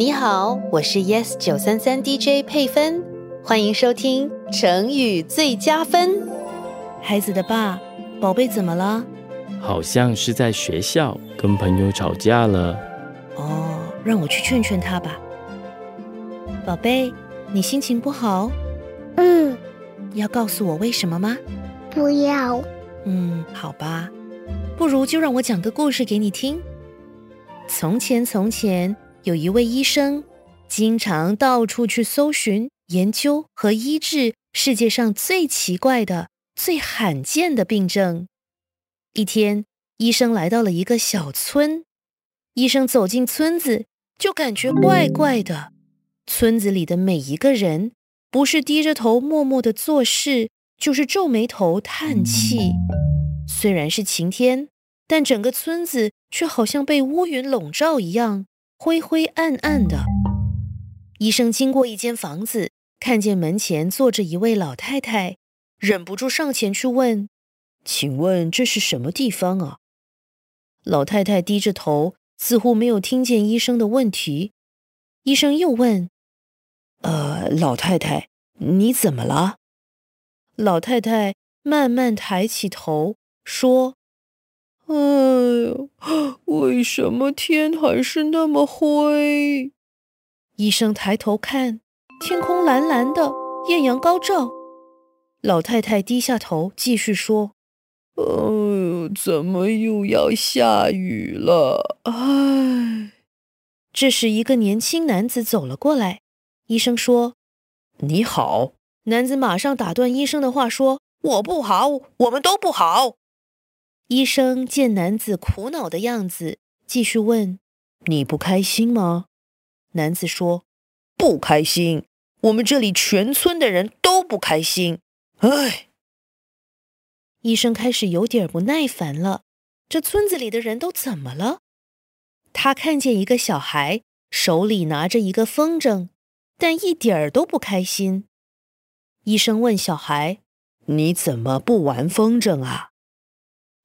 你好，我是 Yes 九三三 DJ 佩芬，欢迎收听成语最佳分。孩子的爸，宝贝怎么了？好像是在学校跟朋友吵架了。哦，让我去劝劝他吧。宝贝，你心情不好？嗯，要告诉我为什么吗？不要。嗯，好吧。不如就让我讲个故事给你听。从前，从前有一位医生，经常到处去搜寻、研究和医治世界上最奇怪的、最罕见的病症。一天，医生来到了一个小村。医生走进村子，就感觉怪怪的。村子里的每一个人，不是低着头默默的做事，就是皱眉头叹气。虽然是晴天，但整个村子却好像被乌云笼罩一样，灰灰暗暗的。医生经过一间房子，看见门前坐着一位老太太，忍不住上前去问：“请问这是什么地方啊？”老太太低着头，似乎没有听见医生的问题。医生又问：“呃，老太太，你怎么了？”老太太慢慢抬起头。说：“哎呦，为什么天还是那么灰？”医生抬头看，天空蓝蓝的，艳阳高照。老太太低下头，继续说：“哎呦，怎么又要下雨了？唉。”这时，一个年轻男子走了过来。医生说：“你好。”男子马上打断医生的话说：“我不好，我们都不好。”医生见男子苦恼的样子，继续问：“你不开心吗？”男子说：“不开心，我们这里全村的人都不开心。”唉，医生开始有点不耐烦了。这村子里的人都怎么了？他看见一个小孩手里拿着一个风筝，但一点儿都不开心。医生问小孩：“你怎么不玩风筝啊？”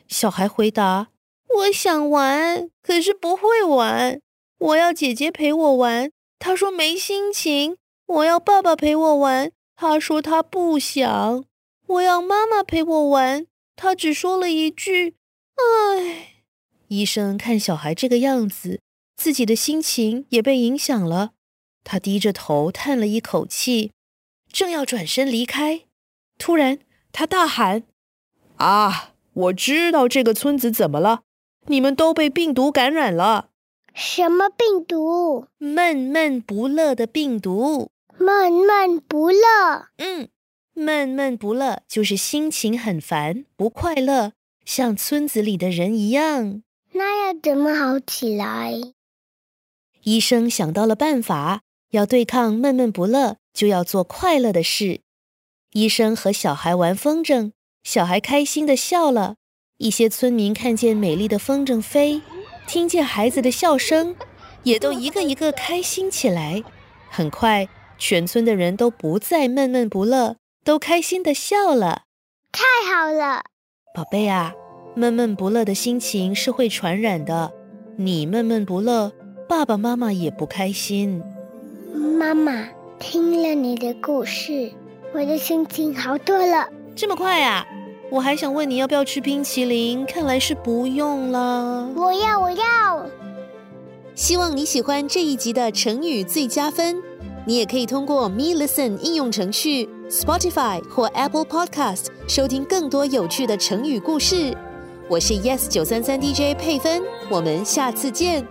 小孩回答：“我想玩，可是不会玩。我要姐姐陪我玩，她说没心情。我要爸爸陪我玩，他说他不想。我要妈妈陪我玩，他只说了一句：‘唉。’医生看小孩这个样子，自己的心情也被影响了。他低着头叹了一口气，正要转身离开，突然他大喊：‘啊！’我知道这个村子怎么了？你们都被病毒感染了。什么病毒？闷闷不乐的病毒。闷闷不乐。嗯，闷闷不乐就是心情很烦，不快乐，像村子里的人一样。那要怎么好起来？医生想到了办法，要对抗闷闷不乐，就要做快乐的事。医生和小孩玩风筝。小孩开心的笑了，一些村民看见美丽的风筝飞，听见孩子的笑声，也都一个一个开心起来。很快，全村的人都不再闷闷不乐，都开心的笑了。太好了，宝贝啊，闷闷不乐的心情是会传染的。你闷闷不乐，爸爸妈妈也不开心。妈妈听了你的故事，我的心情好多了。这么快啊？我还想问你要不要吃冰淇淋，看来是不用了。我要，我要。希望你喜欢这一集的成语最佳分。你也可以通过 Me Listen 应用程序、Spotify 或 Apple Podcast 收听更多有趣的成语故事。我是 Yes 九三三 DJ 佩芬，我们下次见。